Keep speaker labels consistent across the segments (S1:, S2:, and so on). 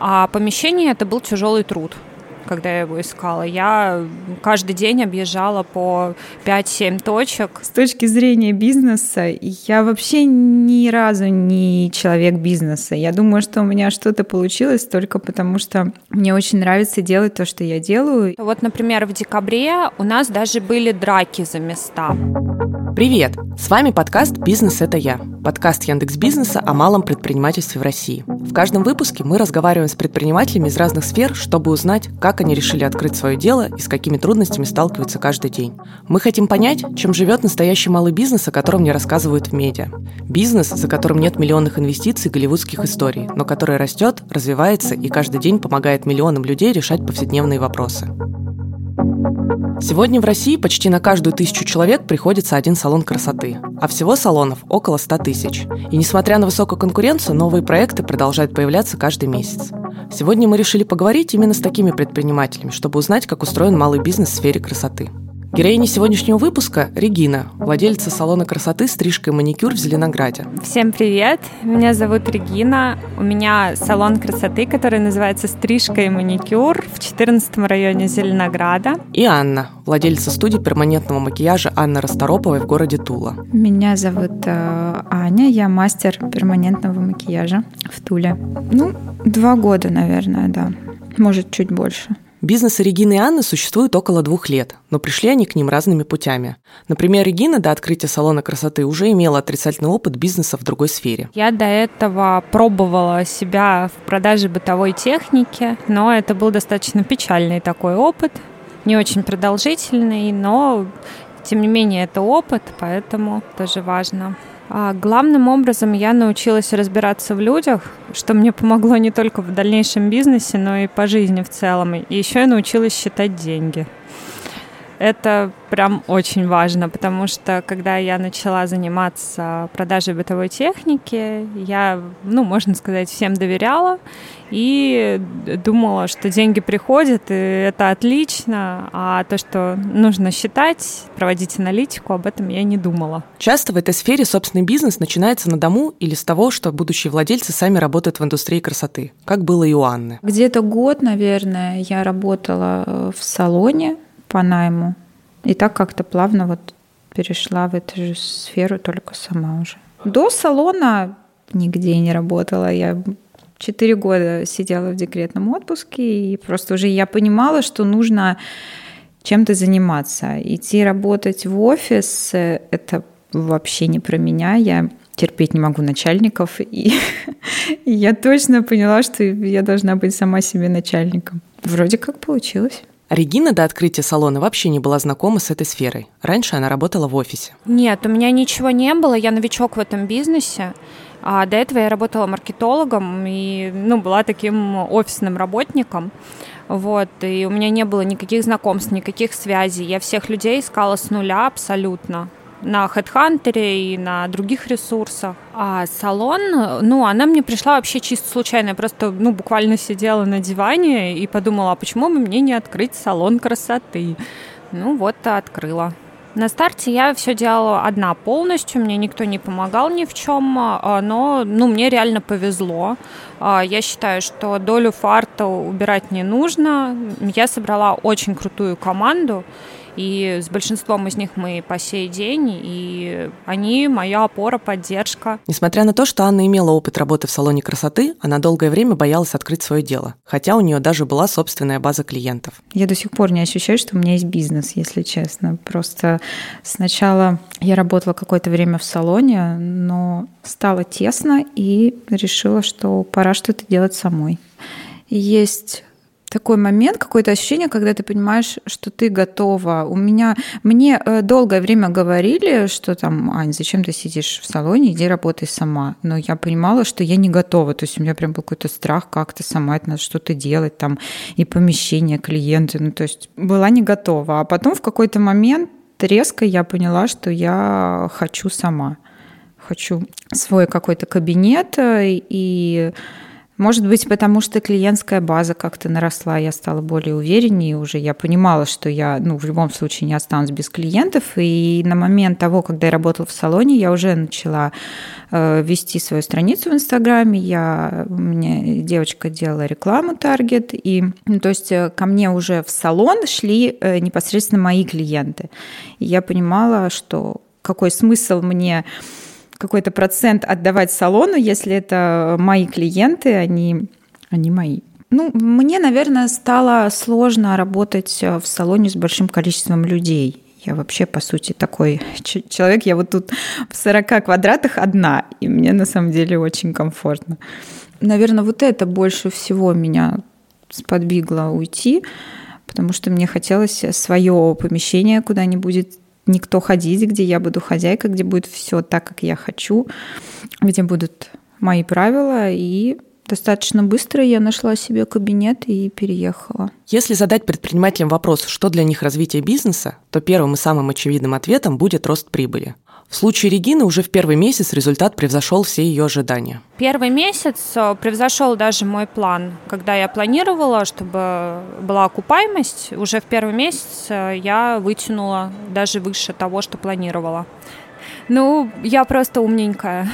S1: А помещение это был тяжелый труд когда я его искала. Я каждый день объезжала по 5-7 точек.
S2: С точки зрения бизнеса, я вообще ни разу не человек бизнеса. Я думаю, что у меня что-то получилось только потому, что мне очень нравится делать то, что я делаю.
S1: Вот, например, в декабре у нас даже были драки за места.
S3: Привет! С вами подкаст «Бизнес – это я». Подкаст Яндекс Бизнеса о малом предпринимательстве в России. В каждом выпуске мы разговариваем с предпринимателями из разных сфер, чтобы узнать, как они решили открыть свое дело и с какими трудностями сталкиваются каждый день. Мы хотим понять, чем живет настоящий малый бизнес, о котором мне рассказывают в медиа. Бизнес, за которым нет миллионных инвестиций голливудских историй, но который растет, развивается и каждый день помогает миллионам людей решать повседневные вопросы. Сегодня в России почти на каждую тысячу человек приходится один салон красоты, а всего салонов около 100 тысяч. И несмотря на высокую конкуренцию, новые проекты продолжают появляться каждый месяц. Сегодня мы решили поговорить именно с такими предпринимателями, чтобы узнать, как устроен малый бизнес в сфере красоты. Героиня сегодняшнего выпуска – Регина, владельца салона красоты «Стрижка и маникюр» в Зеленограде.
S1: Всем привет! Меня зовут Регина. У меня салон красоты, который называется «Стрижка и маникюр» в 14 районе Зеленограда.
S3: И Анна, владельца студии перманентного макияжа Анны Растороповой в городе Тула.
S2: Меня зовут э, Аня, я мастер перманентного макияжа в Туле. Ну, два года, наверное, да. Может, чуть больше.
S3: Бизнесы Регины и Анны существуют около двух лет, но пришли они к ним разными путями. Например, Регина до открытия салона красоты уже имела отрицательный опыт бизнеса в другой сфере.
S1: Я до этого пробовала себя в продаже бытовой техники, но это был достаточно печальный такой опыт, не очень продолжительный, но тем не менее это опыт, поэтому тоже важно. А главным образом я научилась разбираться в людях, что мне помогло не только в дальнейшем бизнесе, но и по жизни в целом. И еще я научилась считать деньги. Это прям очень важно, потому что когда я начала заниматься продажей бытовой техники, я, ну, можно сказать, всем доверяла и думала, что деньги приходят, и это отлично, а то, что нужно считать, проводить аналитику, об этом я не думала.
S3: Часто в этой сфере собственный бизнес начинается на дому или с того, что будущие владельцы сами работают в индустрии красоты, как было и у Анны.
S2: Где-то год, наверное, я работала в салоне по найму, и так как-то плавно вот перешла в эту же сферу только сама уже. До салона нигде не работала. Я четыре года сидела в декретном отпуске, и просто уже я понимала, что нужно чем-то заниматься. Идти работать в офис – это вообще не про меня. Я терпеть не могу начальников, и, я точно поняла, что я должна быть сама себе начальником. Вроде как получилось.
S3: Регина до открытия салона вообще не была знакома с этой сферой. Раньше она работала в офисе.
S1: Нет, у меня ничего не было, я новичок в этом бизнесе. А до этого я работала маркетологом и ну, была таким офисным работником. Вот, и у меня не было никаких знакомств, никаких связей. Я всех людей искала с нуля абсолютно на HeadHunter и на других ресурсах. А салон, ну, она мне пришла вообще чисто случайно. Я просто, ну, буквально сидела на диване и подумала, а почему бы мне не открыть салон красоты? Ну, вот открыла. На старте я все делала одна полностью, мне никто не помогал ни в чем, а, но ну, мне реально повезло. А, я считаю, что долю фарта убирать не нужно. Я собрала очень крутую команду, и с большинством из них мы по сей день, и они моя опора, поддержка.
S3: Несмотря на то, что Анна имела опыт работы в салоне красоты, она долгое время боялась открыть свое дело, хотя у нее даже была собственная база клиентов.
S2: Я до сих пор не ощущаю, что у меня есть бизнес, если честно. Просто сначала я работала какое-то время в салоне, но стало тесно и решила, что пора что-то делать самой. Есть такой момент, какое-то ощущение, когда ты понимаешь, что ты готова. У меня, мне э, долгое время говорили, что там, Ань, зачем ты сидишь в салоне, иди работай сама. Но я понимала, что я не готова. То есть у меня прям был какой-то страх как-то сама, это надо что-то делать, там, и помещение, клиенты. Ну, то есть была не готова. А потом в какой-то момент резко я поняла, что я хочу сама. Хочу свой какой-то кабинет э, и Может быть, потому что клиентская база как-то наросла, я стала более увереннее уже, я понимала, что я ну, в любом случае не останусь без клиентов, и на момент того, когда я работала в салоне, я уже начала э, вести свою страницу в Инстаграме, я, у меня девочка делала рекламу Таргет, и ну, то есть э, ко мне уже в салон шли э, непосредственно мои клиенты. И я понимала, что какой смысл мне какой-то процент отдавать салону, если это мои клиенты, они, они мои. Ну, мне, наверное, стало сложно работать в салоне с большим количеством людей. Я вообще, по сути, такой человек. Я вот тут в 40 квадратах одна, и мне на самом деле очень комфортно. Наверное, вот это больше всего меня сподвигло уйти, потому что мне хотелось свое помещение, куда не будет никто ходить, где я буду хозяйкой, где будет все так, как я хочу, где будут мои правила и Достаточно быстро я нашла себе кабинет и переехала.
S3: Если задать предпринимателям вопрос, что для них развитие бизнеса, то первым и самым очевидным ответом будет рост прибыли. В случае Регины уже в первый месяц результат превзошел все ее ожидания.
S1: Первый месяц э, превзошел даже мой план. Когда я планировала, чтобы была окупаемость, уже в первый месяц э, я вытянула даже выше того, что планировала. Ну, я просто умненькая.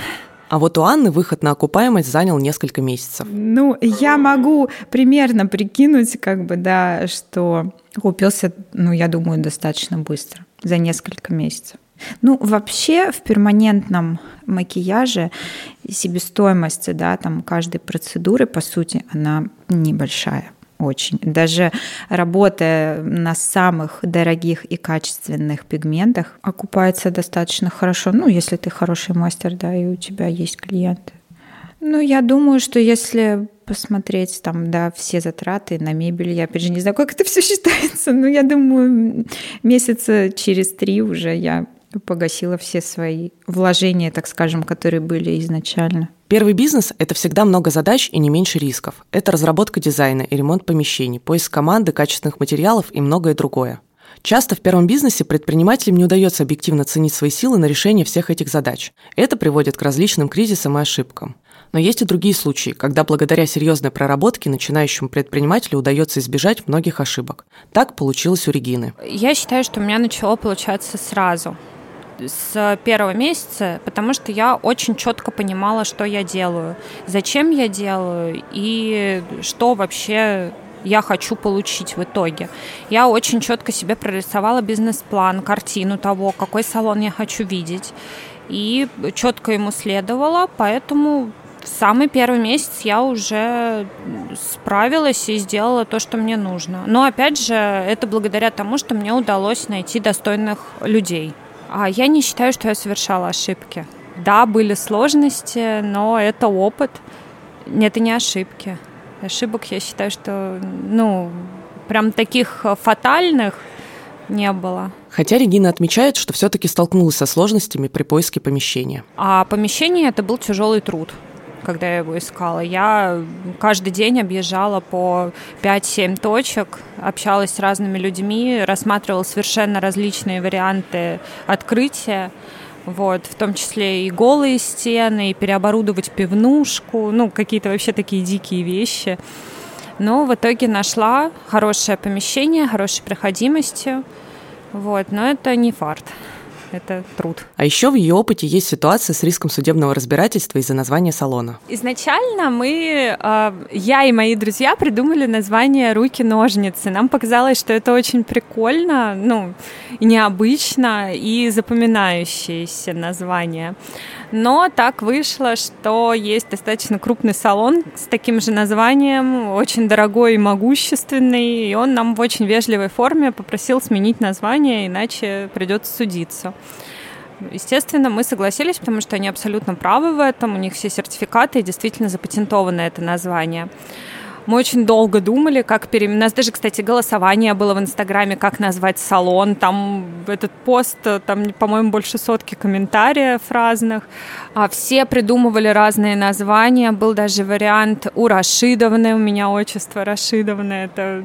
S3: А вот у Анны выход на окупаемость занял несколько месяцев.
S2: Ну, я могу примерно прикинуть, как бы, да, что купился, ну, я думаю, достаточно быстро, за несколько месяцев. Ну, вообще в перманентном макияже себестоимость да, там, каждой процедуры, по сути, она небольшая очень. Даже работая на самых дорогих и качественных пигментах окупается достаточно хорошо. Ну, если ты хороший мастер, да, и у тебя есть клиенты. Ну, я думаю, что если посмотреть там, да, все затраты на мебель, я опять же не знаю, как это все считается, но я думаю, месяца через три уже я погасила все свои вложения, так скажем, которые были изначально.
S3: Первый бизнес – это всегда много задач и не меньше рисков. Это разработка дизайна и ремонт помещений, поиск команды, качественных материалов и многое другое. Часто в первом бизнесе предпринимателям не удается объективно ценить свои силы на решение всех этих задач. Это приводит к различным кризисам и ошибкам. Но есть и другие случаи, когда благодаря серьезной проработке начинающему предпринимателю удается избежать многих ошибок. Так получилось у Регины.
S1: Я считаю, что у меня начало получаться сразу с первого месяца, потому что я очень четко понимала, что я делаю, зачем я делаю и что вообще я хочу получить в итоге. Я очень четко себе прорисовала бизнес-план, картину того, какой салон я хочу видеть. И четко ему следовала, поэтому в самый первый месяц я уже справилась и сделала то, что мне нужно. Но опять же, это благодаря тому, что мне удалось найти достойных людей. А я не считаю, что я совершала ошибки. Да, были сложности, но это опыт. Это не ошибки. Ошибок я считаю, что, ну, прям таких фатальных не было.
S3: Хотя Регина отмечает, что все-таки столкнулась со сложностями при поиске помещения.
S1: А помещение это был тяжелый труд когда я его искала. Я каждый день объезжала по 5-7 точек, общалась с разными людьми, рассматривала совершенно различные варианты открытия. Вот, в том числе и голые стены, и переоборудовать пивнушку, ну, какие-то вообще такие дикие вещи. Но в итоге нашла хорошее помещение, хорошей проходимостью. Вот, но это не фарт это труд.
S3: А еще в ее опыте есть ситуация с риском судебного разбирательства из-за названия салона.
S1: Изначально мы, а, я и мои друзья придумали название «Руки-ножницы». Нам показалось, что это очень прикольно, ну, необычно и запоминающееся название. Но так вышло, что есть достаточно крупный салон с таким же названием, очень дорогой и могущественный, и он нам в очень вежливой форме попросил сменить название, иначе придется судиться. Естественно, мы согласились, потому что они абсолютно правы в этом, у них все сертификаты и действительно запатентовано это название. Мы очень долго думали, как переименовать. У нас даже, кстати, голосование было в Инстаграме, как назвать салон. Там этот пост, там, по-моему, больше сотки комментариев разных. А все придумывали разные названия. Был даже вариант у Рашидовны. У меня отчество Рашидовна. Это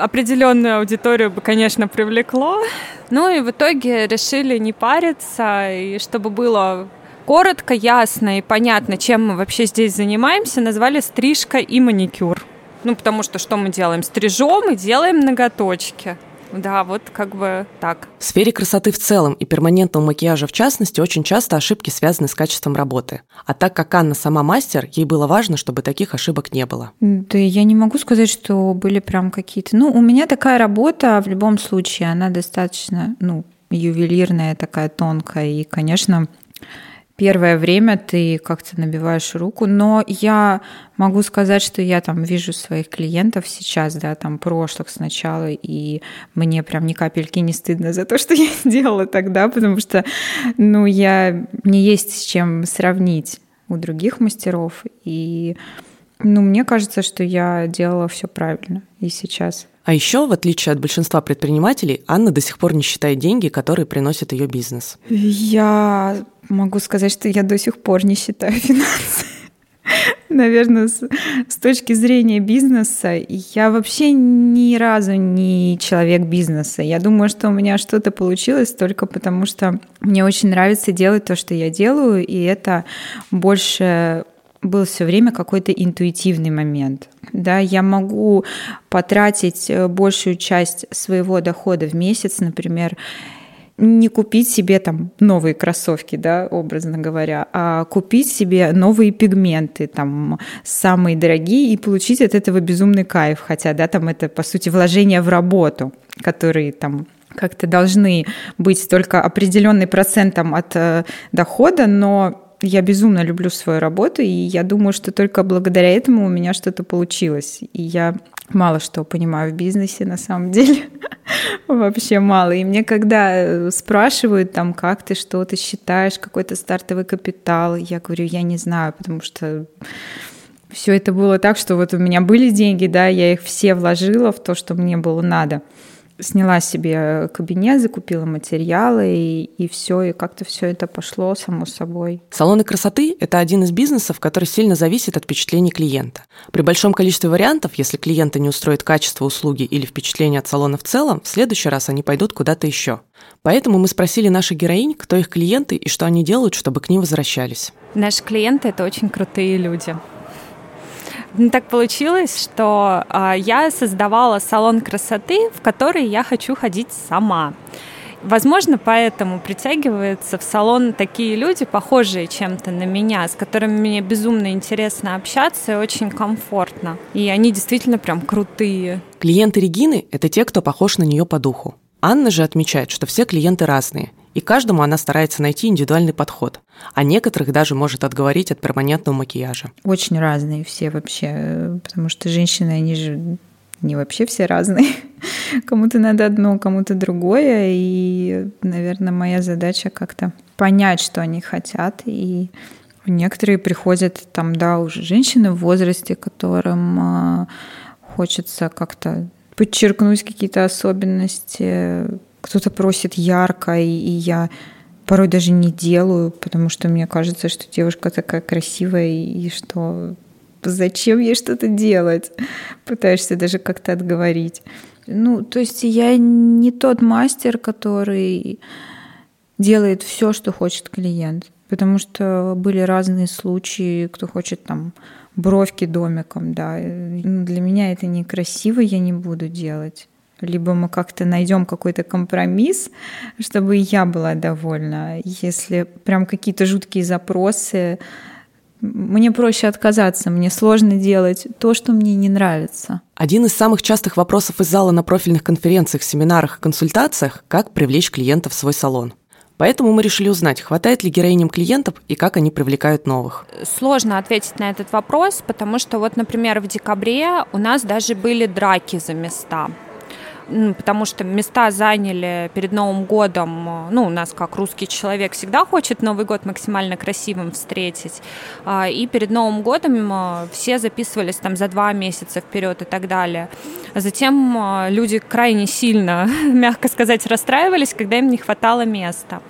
S1: определенную аудиторию бы, конечно, привлекло. Ну и в итоге решили не париться, и чтобы было коротко, ясно и понятно, чем мы вообще здесь занимаемся, назвали стрижка и маникюр. Ну, потому что что мы делаем? Стрижем и делаем ноготочки. Да, вот как бы так.
S3: В сфере красоты в целом и перманентного макияжа в частности очень часто ошибки связаны с качеством работы. А так как Анна сама мастер, ей было важно, чтобы таких ошибок не было.
S2: Да я не могу сказать, что были прям какие-то... Ну, у меня такая работа в любом случае, она достаточно, ну, ювелирная, такая тонкая. И, конечно, первое время ты как-то набиваешь руку, но я могу сказать, что я там вижу своих клиентов сейчас, да, там прошлых сначала, и мне прям ни капельки не стыдно за то, что я делала тогда, потому что, ну, я не есть с чем сравнить у других мастеров, и, ну, мне кажется, что я делала все правильно и сейчас.
S3: А еще, в отличие от большинства предпринимателей, Анна до сих пор не считает деньги, которые приносит ее бизнес.
S2: Я могу сказать, что я до сих пор не считаю финансы. Наверное, с, с точки зрения бизнеса, я вообще ни разу не человек бизнеса. Я думаю, что у меня что-то получилось только потому, что мне очень нравится делать то, что я делаю, и это больше был все время какой-то интуитивный момент. Да, я могу потратить э, большую часть своего дохода в месяц, например, не купить себе там новые кроссовки, да, образно говоря, а купить себе новые пигменты, там, самые дорогие, и получить от этого безумный кайф, хотя, да, там это, по сути, вложение в работу, которые там как-то должны быть только определенный процентом от э, дохода, но я безумно люблю свою работу, и я думаю, что только благодаря этому у меня что-то получилось. И я мало что понимаю в бизнесе на самом деле. Вообще мало. И мне когда э, спрашивают там, как ты, что ты считаешь, какой-то стартовый капитал, я говорю, я не знаю, потому что все это было так, что вот у меня были деньги, да, я их все вложила в то, что мне было надо сняла себе кабинет, закупила материалы, и, и все, и как-то все это пошло само собой.
S3: Салоны красоты – это один из бизнесов, который сильно зависит от впечатлений клиента. При большом количестве вариантов, если клиента не устроит качество услуги или впечатление от салона в целом, в следующий раз они пойдут куда-то еще. Поэтому мы спросили наших героинь, кто их клиенты и что они делают, чтобы к ним возвращались.
S1: Наши клиенты – это очень крутые люди. Так получилось, что а, я создавала салон красоты, в который я хочу ходить сама. Возможно, поэтому притягиваются в салон такие люди, похожие чем-то на меня, с которыми мне безумно интересно общаться и очень комфортно. И они действительно прям крутые.
S3: Клиенты Регины – это те, кто похож на нее по духу. Анна же отмечает, что все клиенты разные, и каждому она старается найти индивидуальный подход, а некоторых даже может отговорить от перманентного макияжа.
S2: Очень разные все вообще, потому что женщины, они же не вообще все разные. Кому-то надо одно, кому-то другое. И, наверное, моя задача как-то понять, что они хотят. И некоторые приходят там, да, уже женщины в возрасте, которым а, хочется как-то подчеркнуть какие-то особенности кто-то просит ярко, и, и я порой даже не делаю, потому что мне кажется, что девушка такая красивая, и, что зачем ей что-то делать? Пытаешься даже как-то отговорить. Ну, то есть я не тот мастер, который делает все, что хочет клиент. Потому что были разные случаи, кто хочет там бровки домиком, да. Ну, для меня это некрасиво, я не буду делать либо мы как-то найдем какой-то компромисс, чтобы я была довольна. Если прям какие-то жуткие запросы, мне проще отказаться, мне сложно делать то, что мне не нравится.
S3: Один из самых частых вопросов из зала на профильных конференциях, семинарах и консультациях – как привлечь клиентов в свой салон. Поэтому мы решили узнать, хватает ли героиням клиентов и как они привлекают новых.
S1: Сложно ответить на этот вопрос, потому что вот, например, в декабре у нас даже были драки за места потому что места заняли перед Новым годом, ну, у нас как русский человек всегда хочет Новый год максимально красивым встретить, а, и перед Новым годом а, все записывались там за два месяца вперед и так далее. Затем а, люди крайне сильно, мягко сказать, расстраивались, когда им не хватало места.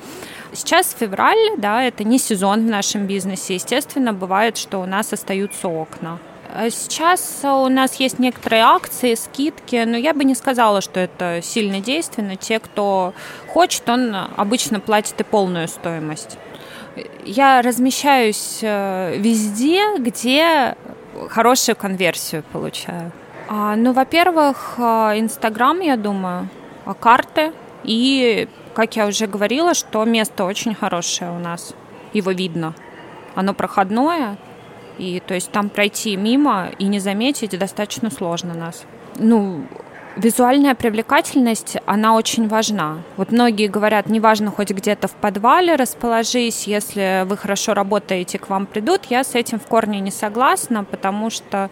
S1: Сейчас февраль, да, это не сезон в нашем бизнесе. Естественно, бывает, что у нас остаются окна. А сейчас у нас есть некоторые акции, скидки, но я бы не сказала, что это сильно действенно. Те, кто хочет, он обычно платит и полную стоимость. Я размещаюсь э, везде, где хорошую конверсию получаю. А, ну, во-первых, э, Инстаграм, я думаю, а карты и, как я уже говорила, что место очень хорошее у нас. Его видно. Оно проходное, и то есть там пройти мимо и не заметить достаточно сложно нас. Ну, Визуальная привлекательность, она очень важна. Вот многие говорят, неважно, хоть где-то в подвале расположись, если вы хорошо работаете, к вам придут. Я с этим в корне не согласна, потому что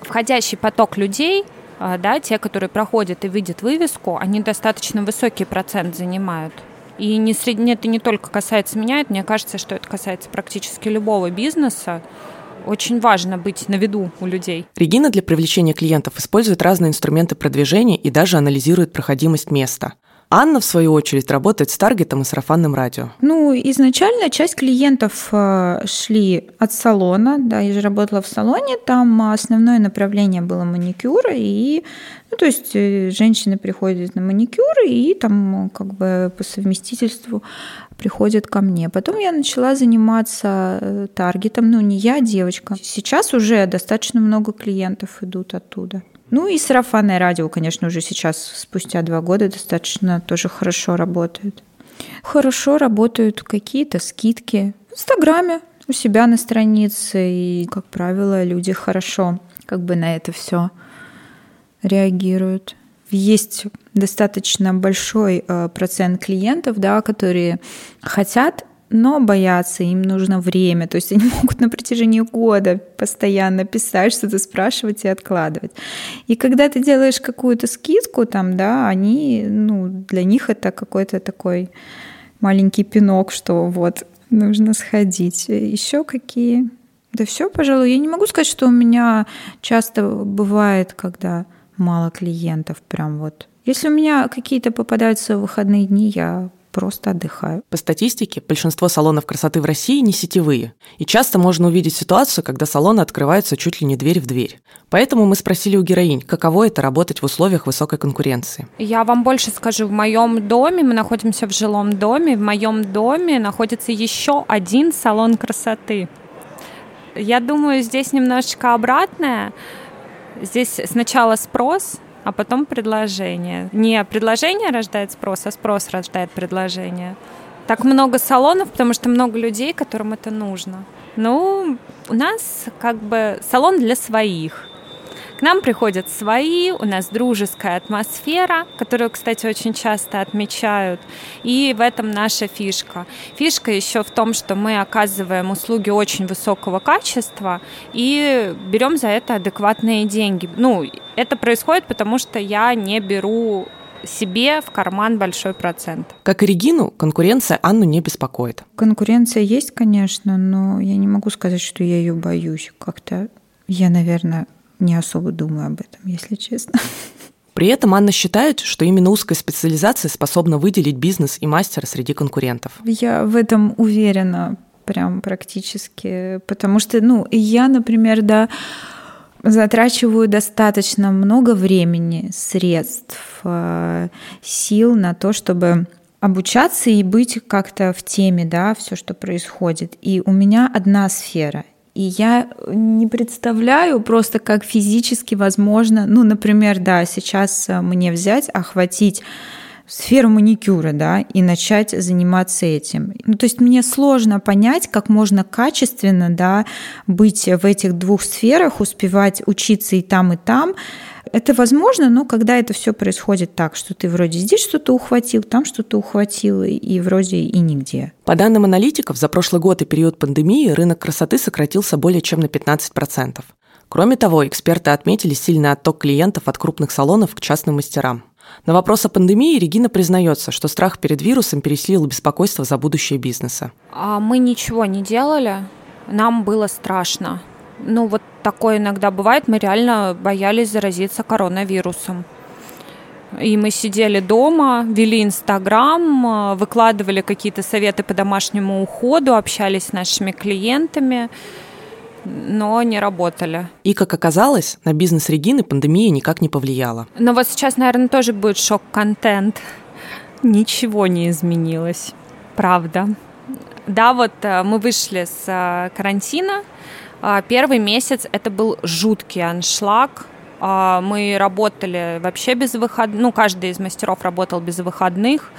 S1: входящий поток людей, а, да, те, которые проходят и видят вывеску, они достаточно высокий процент занимают. И не среди, это не только касается меня, это, мне кажется, что это касается практически любого бизнеса очень важно быть на виду у людей.
S3: Регина для привлечения клиентов использует разные инструменты продвижения и даже анализирует проходимость места. Анна, в свою очередь, работает с таргетом и сарафанным радио.
S2: Ну, изначально часть клиентов э, шли от салона, да, я же работала в салоне, там основное направление было маникюр, и, ну, то есть э, женщины приходят на маникюр, и там как бы по совместительству приходят ко мне. Потом я начала заниматься э, таргетом, ну, не я, а девочка. Сейчас уже достаточно много клиентов идут оттуда. Ну и сарафанное радио, конечно, уже сейчас, спустя два года, достаточно тоже хорошо работает. Хорошо работают какие-то скидки в Инстаграме, у себя на странице, и, как правило, люди хорошо как бы на это все реагируют. Есть достаточно большой э, процент клиентов, да, которые хотят но боятся, им нужно время. То есть они могут на протяжении года постоянно писать, что-то спрашивать и откладывать. И когда ты делаешь какую-то скидку, там, да, они, ну, для них это какой-то такой маленький пинок, что вот нужно сходить. Еще какие? Да все, пожалуй. Я не могу сказать, что у меня часто бывает, когда мало клиентов, прям вот. Если у меня какие-то попадаются выходные дни, я просто отдыхаю.
S3: По статистике, большинство салонов красоты в России не сетевые. И часто можно увидеть ситуацию, когда салоны открываются чуть ли не дверь в дверь. Поэтому мы спросили у героинь, каково это работать в условиях высокой конкуренции.
S1: Я вам больше скажу, в моем доме, мы находимся в жилом доме, в моем доме находится еще один салон красоты. Я думаю, здесь немножечко обратное. Здесь сначала спрос, а потом предложение. Не предложение рождает спрос, а спрос рождает предложение. Так много салонов, потому что много людей, которым это нужно. Ну, у нас как бы салон для своих. К нам приходят свои, у нас дружеская атмосфера, которую, кстати, очень часто отмечают. И в этом наша фишка. Фишка еще в том, что мы оказываем услуги очень высокого качества и берем за это адекватные деньги. Ну, это происходит, потому что я не беру себе в карман большой процент.
S3: Как и Регину, конкуренция Анну не беспокоит.
S2: Конкуренция есть, конечно, но я не могу сказать, что я ее боюсь. Как-то я, наверное, не особо думаю об этом, если честно.
S3: При этом Анна считает, что именно узкая специализация способна выделить бизнес и мастера среди конкурентов.
S2: Я в этом уверена прям практически, потому что, ну, я, например, да, затрачиваю достаточно много времени, средств, э, сил на то, чтобы обучаться и быть как-то в теме, да, все, что происходит. И у меня одна сфера. И я не представляю просто, как физически возможно, ну, например, да, сейчас э, мне взять, охватить сферу маникюра, да, и начать заниматься этим. Ну, то есть мне сложно понять, как можно качественно, да, быть в этих двух сферах, успевать учиться и там, и там, это возможно, но когда это все происходит так, что ты вроде здесь что-то ухватил, там что-то ухватил, и вроде и нигде.
S3: По данным аналитиков, за прошлый год и период пандемии рынок красоты сократился более чем на 15%. Кроме того, эксперты отметили сильный отток клиентов от крупных салонов к частным мастерам. На вопрос о пандемии Регина признается, что страх перед вирусом пересилил беспокойство за будущее бизнеса.
S1: А мы ничего не делали, нам было страшно. Ну вот такое иногда бывает, мы реально боялись заразиться коронавирусом. И мы сидели дома, вели Инстаграм, выкладывали какие-то советы по домашнему уходу, общались с нашими клиентами, но не работали.
S3: И, как оказалось, на бизнес Регины пандемия никак не повлияла.
S1: Но вот сейчас, наверное, тоже будет шок-контент. Ничего не изменилось, правда. Да, вот э, мы вышли с э, карантина. А, первый месяц это был жуткий аншлаг. А, мы работали вообще без выходных, ну, каждый из мастеров работал без выходных,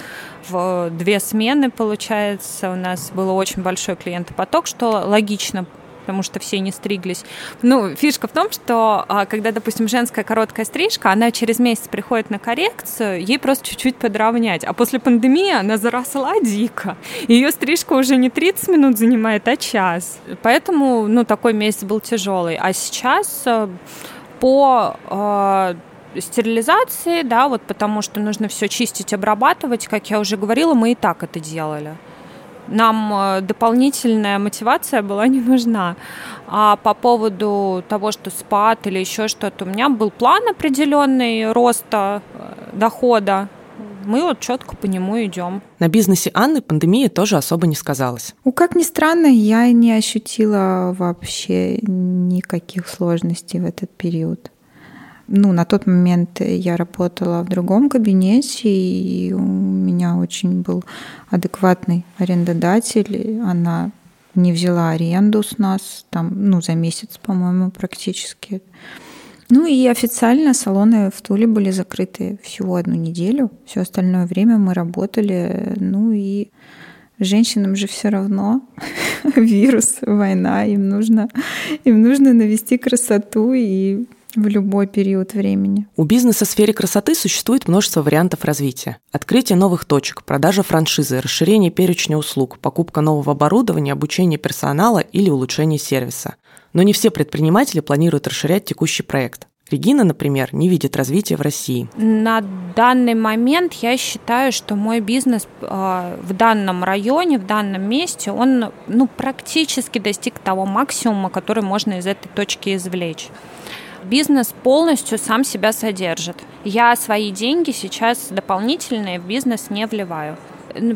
S1: в две смены, получается, у нас был очень большой клиентопоток, что логично, потому что все не стриглись. Ну, фишка в том, что а, когда, допустим, женская короткая стрижка, она через месяц приходит на коррекцию, ей просто чуть-чуть подровнять. А после пандемии она заросла дико. Ее стрижка уже не 30 минут занимает, а час. Поэтому, ну, такой месяц был тяжелый. А сейчас э, по э, стерилизации, да, вот потому что нужно все чистить, обрабатывать, как я уже говорила, мы и так это делали нам э, дополнительная мотивация была не нужна. А по поводу того, что спад или еще что-то, у меня был план определенный роста э, дохода. Мы вот четко по нему идем.
S3: На бизнесе Анны пандемия тоже особо не сказалась.
S2: Ну, как ни странно, я не ощутила вообще никаких сложностей в этот период ну, на тот момент я работала в другом кабинете, и у меня очень был адекватный арендодатель. Она не взяла аренду с нас, там, ну, за месяц, по-моему, практически. Ну и официально салоны в Туле были закрыты всего одну неделю. Все остальное время мы работали. Ну и женщинам же все равно вирус, война, им нужно, им нужно навести красоту и в любой период времени.
S3: У бизнеса в сфере красоты существует множество вариантов развития. Открытие новых точек, продажа франшизы, расширение перечня услуг, покупка нового оборудования, обучение персонала или улучшение сервиса. Но не все предприниматели планируют расширять текущий проект. Регина, например, не видит развития в России.
S1: На данный момент я считаю, что мой бизнес э, в данном районе, в данном месте, он ну, практически достиг того максимума, который можно из этой точки извлечь бизнес полностью сам себя содержит. Я свои деньги сейчас дополнительные в бизнес не вливаю.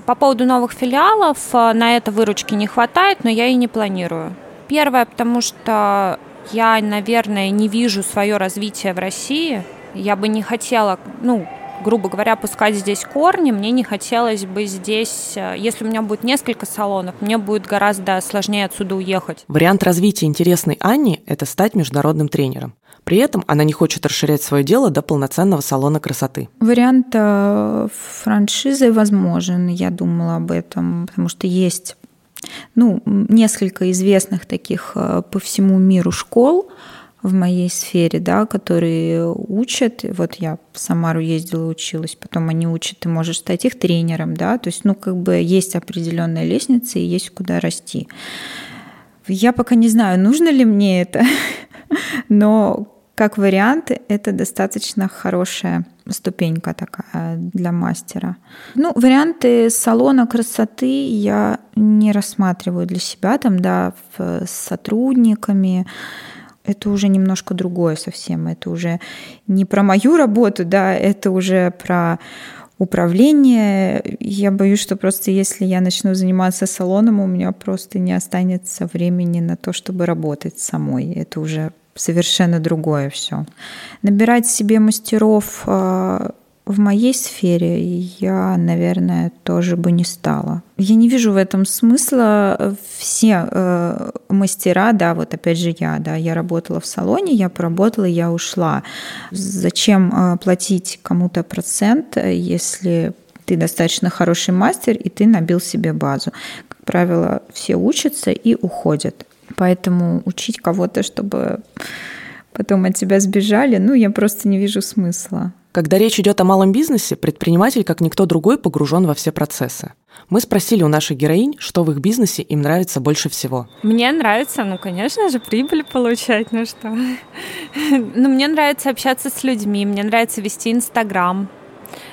S1: По поводу новых филиалов, э, на это выручки не хватает, но я и не планирую. Первое, потому что я, наверное, не вижу свое развитие в России. Я бы не хотела, ну, грубо говоря, пускать здесь корни, мне не хотелось бы здесь, э, если у меня будет несколько салонов, мне будет гораздо сложнее отсюда уехать.
S3: Вариант развития интересной Анни – это стать международным тренером. При этом она не хочет расширять свое дело до полноценного салона красоты.
S2: Вариант э, франшизы возможен, я думала об этом, потому что есть ну, несколько известных таких э, по всему миру школ в моей сфере, да, которые учат. Вот я в Самару ездила, училась, потом они учат, ты можешь стать их тренером, да, то есть, ну, как бы есть определенная лестница и есть куда расти. Я пока не знаю, нужно ли мне это, но как вариант, это достаточно хорошая ступенька такая для мастера. Ну, варианты салона красоты я не рассматриваю для себя, там, да, с сотрудниками. Это уже немножко другое совсем. Это уже не про мою работу, да, это уже про управление. Я боюсь, что просто если я начну заниматься салоном, у меня просто не останется времени на то, чтобы работать самой. Это уже совершенно другое все. Набирать себе мастеров э, в моей сфере я, наверное, тоже бы не стала. Я не вижу в этом смысла. Все э, мастера, да, вот опять же я, да, я работала в салоне, я поработала, я ушла. Зачем э, платить кому-то процент, если ты достаточно хороший мастер, и ты набил себе базу. Как правило, все учатся и уходят. Поэтому учить кого-то, чтобы потом от тебя сбежали, ну, я просто не вижу смысла.
S3: Когда речь идет о малом бизнесе, предприниматель, как никто другой, погружен во все процессы. Мы спросили у наших героинь, что в их бизнесе им нравится больше всего.
S1: Мне нравится, ну, конечно же, прибыль получать, ну что. Ну, мне нравится общаться с людьми, мне нравится вести Инстаграм,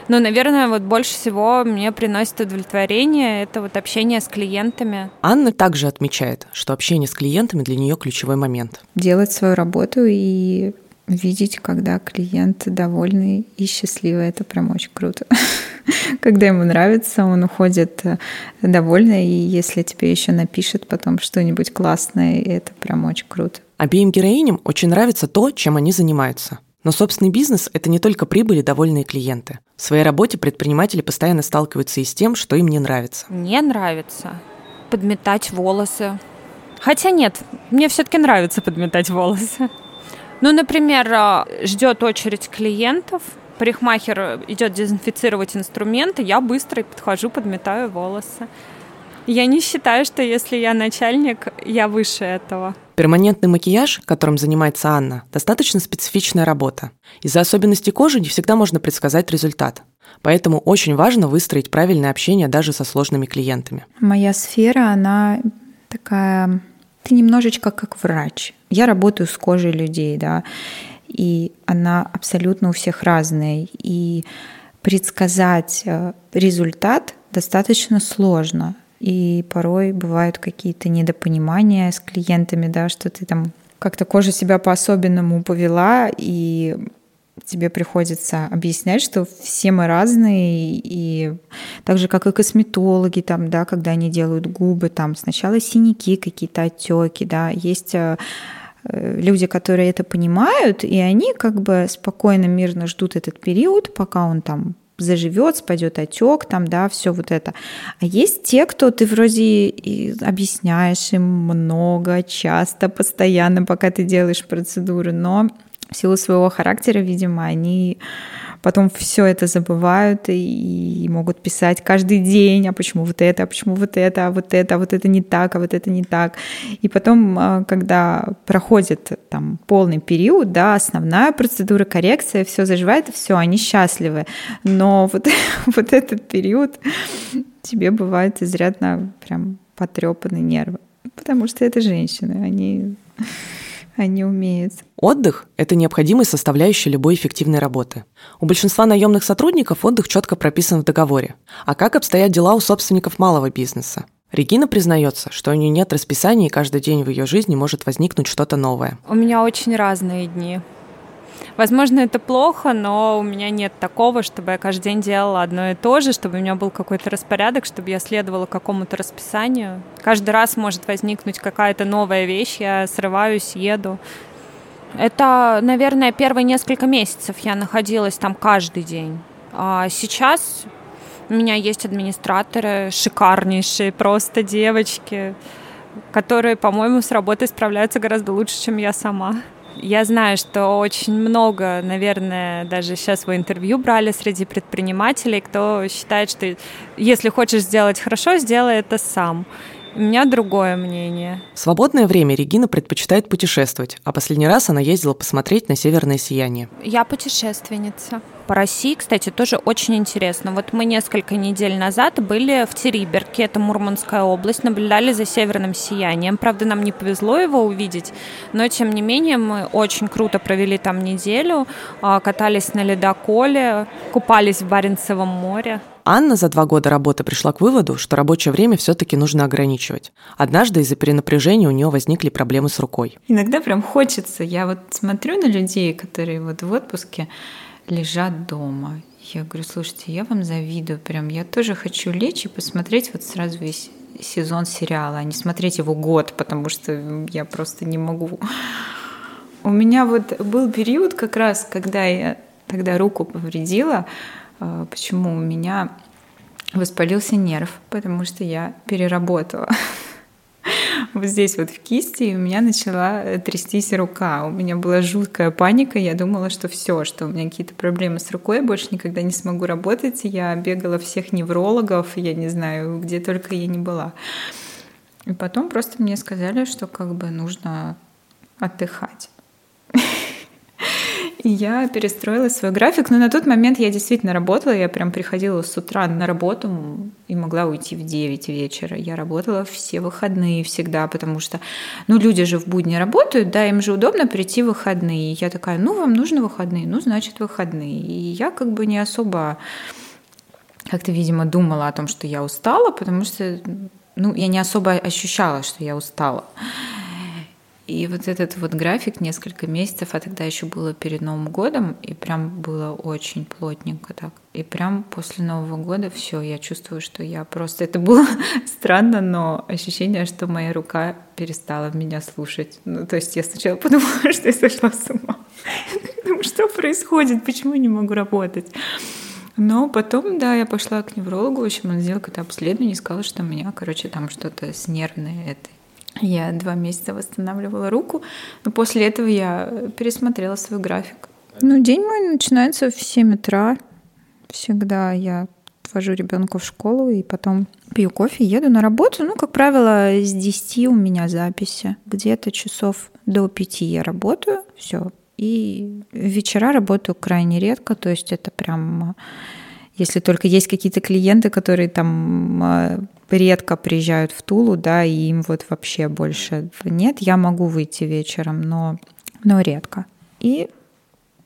S1: но, наверное, вот больше всего мне приносит удовлетворение это вот общение с клиентами.
S3: Анна также отмечает, что общение с клиентами для нее ключевой момент.
S2: Делать свою работу и видеть, когда клиент довольный и счастливый, это прям очень круто. Когда ему нравится, он уходит э, довольный, и если тебе еще напишет потом что-нибудь классное, это прям очень круто.
S3: Обеим героиням очень нравится то, чем они занимаются. Но собственный бизнес – это не только прибыль и довольные клиенты. В своей работе предприниматели постоянно сталкиваются и с тем, что им не нравится.
S1: Не нравится подметать волосы. Хотя нет, мне все-таки нравится подметать волосы. Ну, например, а, ждет очередь клиентов, парикмахер идет дезинфицировать инструменты, я быстро подхожу, подметаю волосы. Я не считаю, что если я начальник, я выше этого.
S3: Перманентный макияж, которым занимается Анна, достаточно специфичная работа. Из-за особенностей кожи не всегда можно предсказать результат. Поэтому очень важно выстроить правильное общение даже со сложными клиентами.
S2: Моя сфера, она такая... Ты немножечко как врач. Я работаю с кожей людей, да, и она абсолютно у всех разная. И предсказать э, результат достаточно сложно. И порой бывают какие-то недопонимания с клиентами, да, что ты там как-то кожа себя по-особенному повела, и тебе приходится объяснять, что все мы разные, и так же, как и косметологи, там, да, когда они делают губы, там сначала синяки, какие-то отеки, да, есть э, люди, которые это понимают, и они как бы спокойно, мирно ждут этот период, пока он там заживет, спадет отек, там, да, все вот это. А есть те, кто ты вроде объясняешь им много, часто, постоянно, пока ты делаешь процедуры, но в силу своего характера, видимо, они потом все это забывают и могут писать каждый день, а почему вот это, а почему вот это, а вот это, а вот это не так, а вот это не так. И потом, а, когда проходит там полный период, да, основная процедура, коррекция, все заживает, все, они счастливы. Но вот, вот этот период тебе бывает изрядно прям потрепаны нервы, потому что это женщины, они они умеют.
S3: Отдых – это необходимая составляющая любой эффективной работы. У большинства наемных сотрудников отдых четко прописан в договоре. А как обстоят дела у собственников малого бизнеса? Регина признается, что у нее нет расписания, и каждый день в ее жизни может возникнуть что-то новое.
S1: У меня очень разные дни. Возможно, это плохо, но у меня нет такого, чтобы я каждый день делала одно и то же, чтобы у меня был какой-то распорядок, чтобы я следовала какому-то расписанию. Каждый раз может возникнуть какая-то новая вещь, я срываюсь, еду. Это, наверное, первые несколько месяцев я находилась там каждый день. А сейчас у меня есть администраторы, шикарнейшие просто девочки, которые, по-моему, с работой справляются гораздо лучше, чем я сама. Я знаю, что очень много, наверное, даже сейчас вы интервью брали среди предпринимателей, кто считает, что если хочешь сделать хорошо, сделай это сам. У меня другое мнение.
S3: В свободное время Регина предпочитает путешествовать, а последний раз она ездила посмотреть на северное сияние.
S1: Я путешественница. По России, кстати, тоже очень интересно. Вот мы несколько недель назад были в Териберке, это Мурманская область, наблюдали за северным сиянием. Правда, нам не повезло его увидеть, но тем не менее мы очень круто провели там неделю, а, катались на ледоколе, купались в Баренцевом море.
S3: Анна за два года работы пришла к выводу, что рабочее время все-таки нужно ограничивать. Однажды из-за перенапряжения у нее возникли проблемы с рукой.
S2: Иногда прям хочется. Я вот смотрю на людей, которые вот в отпуске лежат дома. Я говорю, слушайте, я вам завидую прям. Я тоже хочу лечь и посмотреть вот сразу весь сезон сериала, а не смотреть его год, потому что я просто не могу. У меня вот был период как раз, когда я тогда руку повредила, а, почему у меня воспалился нерв, потому что я переработала вот здесь вот в кисти, и у меня начала трястись рука. У меня была жуткая паника, я думала, что все, что у меня какие-то проблемы с рукой, я больше никогда не смогу работать. Я бегала всех неврологов, я не знаю, где только я не была. И потом просто мне сказали, что как бы нужно отдыхать. Я перестроила свой график, но на тот момент я действительно работала, я прям приходила с утра на работу и могла уйти в 9 вечера. Я работала все выходные всегда, потому что, ну, люди же в будни работают, да, им же удобно прийти в выходные. Я такая, ну, вам нужны выходные, ну, значит, выходные. И я как бы не особо как-то, видимо, думала о том, что я устала, потому что, ну, я не особо ощущала, что я устала. И вот этот вот график несколько месяцев, а тогда еще было перед Новым годом, и прям было очень плотненько так. И прям после Нового года все, я чувствую, что я просто... Это было странно, но ощущение, что моя рука перестала меня слушать. Ну, то есть я сначала подумала, что я сошла с ума. Думаю, что происходит, почему я не могу работать? Но потом, да, я пошла к неврологу, в общем, он сделал какое-то обследование и сказал, что у меня, короче, там что-то с нервной этой. Я два месяца восстанавливала руку, но после этого я пересмотрела свой график. Ну, день мой начинается в 7 утра. Всегда я отвожу ребенка в школу и потом пью кофе, еду на работу. Ну, как правило, с 10 у меня записи. Где-то часов до 5 я работаю. Все. И вечера работаю крайне редко. То есть это прям если только есть какие-то клиенты, которые там а, редко приезжают в Тулу, да, и им вот вообще больше нет, я могу выйти вечером, но, но редко. И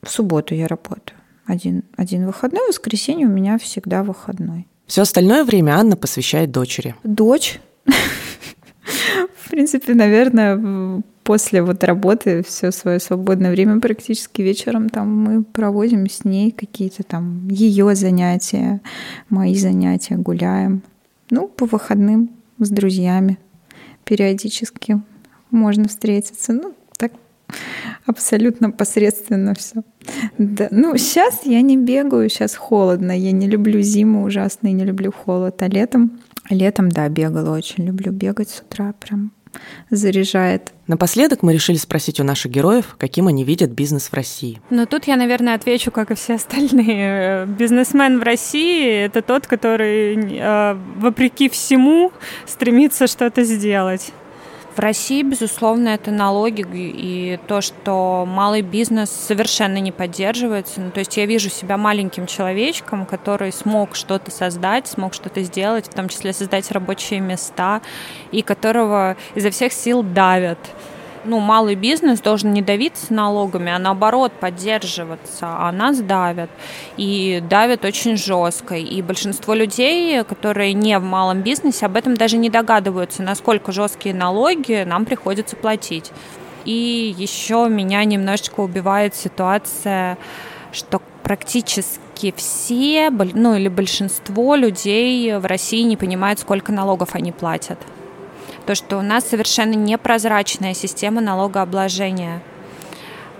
S2: в субботу я работаю. Один, один выходной, в воскресенье у меня всегда выходной.
S3: Все остальное время Анна посвящает дочери.
S2: Дочь. В принципе, наверное, после вот работы все свое свободное время практически вечером там мы проводим с ней какие-то там ее занятия, мои занятия, гуляем. Ну, по выходным с друзьями периодически можно встретиться. Ну, так абсолютно посредственно все. Да. Ну, сейчас я не бегаю, сейчас холодно. Я не люблю зиму ужасно и не люблю холод. А летом, летом, да, бегала очень. Люблю бегать с утра, прям заряжает.
S3: Напоследок мы решили спросить у наших героев, каким они видят бизнес в России.
S1: Но тут я, наверное, отвечу, как и все остальные. Бизнесмен в России – это тот, который, э, вопреки всему, стремится что-то сделать. В России, безусловно, это налоги и то, что малый бизнес совершенно не поддерживается. Ну, то есть я вижу себя маленьким человечком, который смог что-то создать, смог что-то сделать, в том числе создать рабочие места, и которого изо всех сил давят ну, малый бизнес должен не давиться налогами, а наоборот поддерживаться, а нас давят. И давят очень жестко. И большинство людей, которые не в малом бизнесе, об этом даже не догадываются, насколько жесткие налоги нам приходится платить. И еще меня немножечко убивает ситуация, что практически все, ну или большинство людей в России не понимают, сколько налогов они платят то, что у нас совершенно непрозрачная система налогообложения.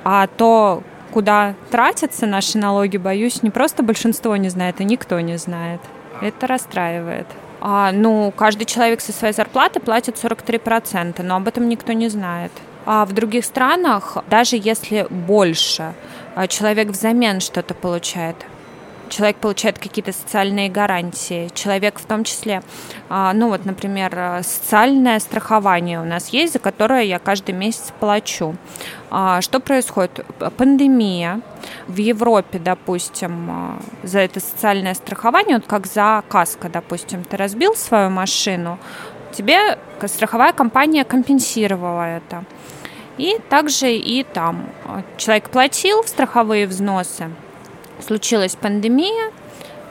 S1: А то, куда тратятся наши налоги, боюсь, не просто большинство не знает, и никто не знает. Это расстраивает. А, ну, каждый человек со своей зарплаты платит 43%, но об этом никто не знает. А в других странах, даже если больше, а человек взамен что-то получает, человек получает какие-то социальные гарантии, человек в том числе, а, ну вот, например, социальное страхование у нас есть, за которое я каждый месяц плачу. А, что происходит? Пандемия. В Европе, допустим, а, за это социальное страхование, вот как за каска, допустим, ты разбил свою машину, тебе страховая компания компенсировала это. И также и там человек платил страховые взносы, случилась пандемия,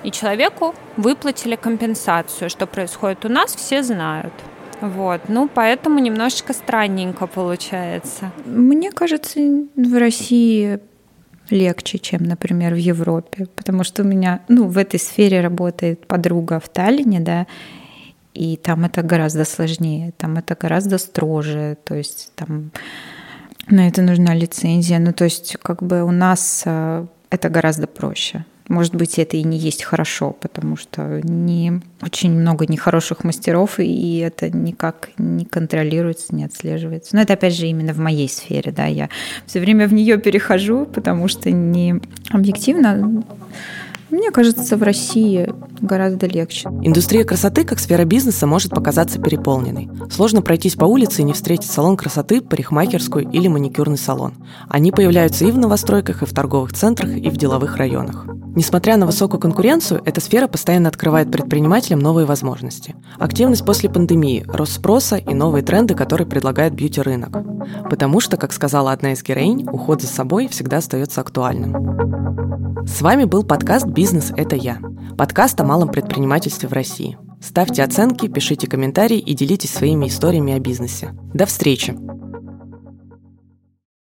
S1: и человеку выплатили компенсацию. Что происходит у нас, все знают. Вот, ну, поэтому немножечко странненько получается.
S2: Мне кажется, в России легче, чем, например, в Европе, потому что у меня, ну, в этой сфере работает подруга в Таллине, да, и там это гораздо сложнее, там это гораздо строже, то есть там на это нужна лицензия, ну, то есть как бы у нас а, это гораздо проще. Может быть, это и не есть хорошо, потому что не очень много нехороших мастеров, и это никак не контролируется, не отслеживается. Но это, опять же, именно в моей сфере, да, я все время в нее перехожу, потому что не объективно мне кажется, в России гораздо легче.
S3: Индустрия красоты как сфера бизнеса может показаться переполненной. Сложно пройтись по улице и не встретить салон красоты, парикмахерскую или маникюрный салон. Они появляются и в новостройках, и в торговых центрах, и в деловых районах. Несмотря на высокую конкуренцию, эта сфера постоянно открывает предпринимателям новые возможности. Активность после пандемии, рост спроса и новые тренды, которые предлагает бьюти-рынок. Потому что, как сказала одна из героинь, уход за собой всегда остается актуальным. С вами был подкаст «Бизнес – это я». Подкаст о малом предпринимательстве в России. Ставьте оценки, пишите комментарии и делитесь своими историями о бизнесе. До встречи!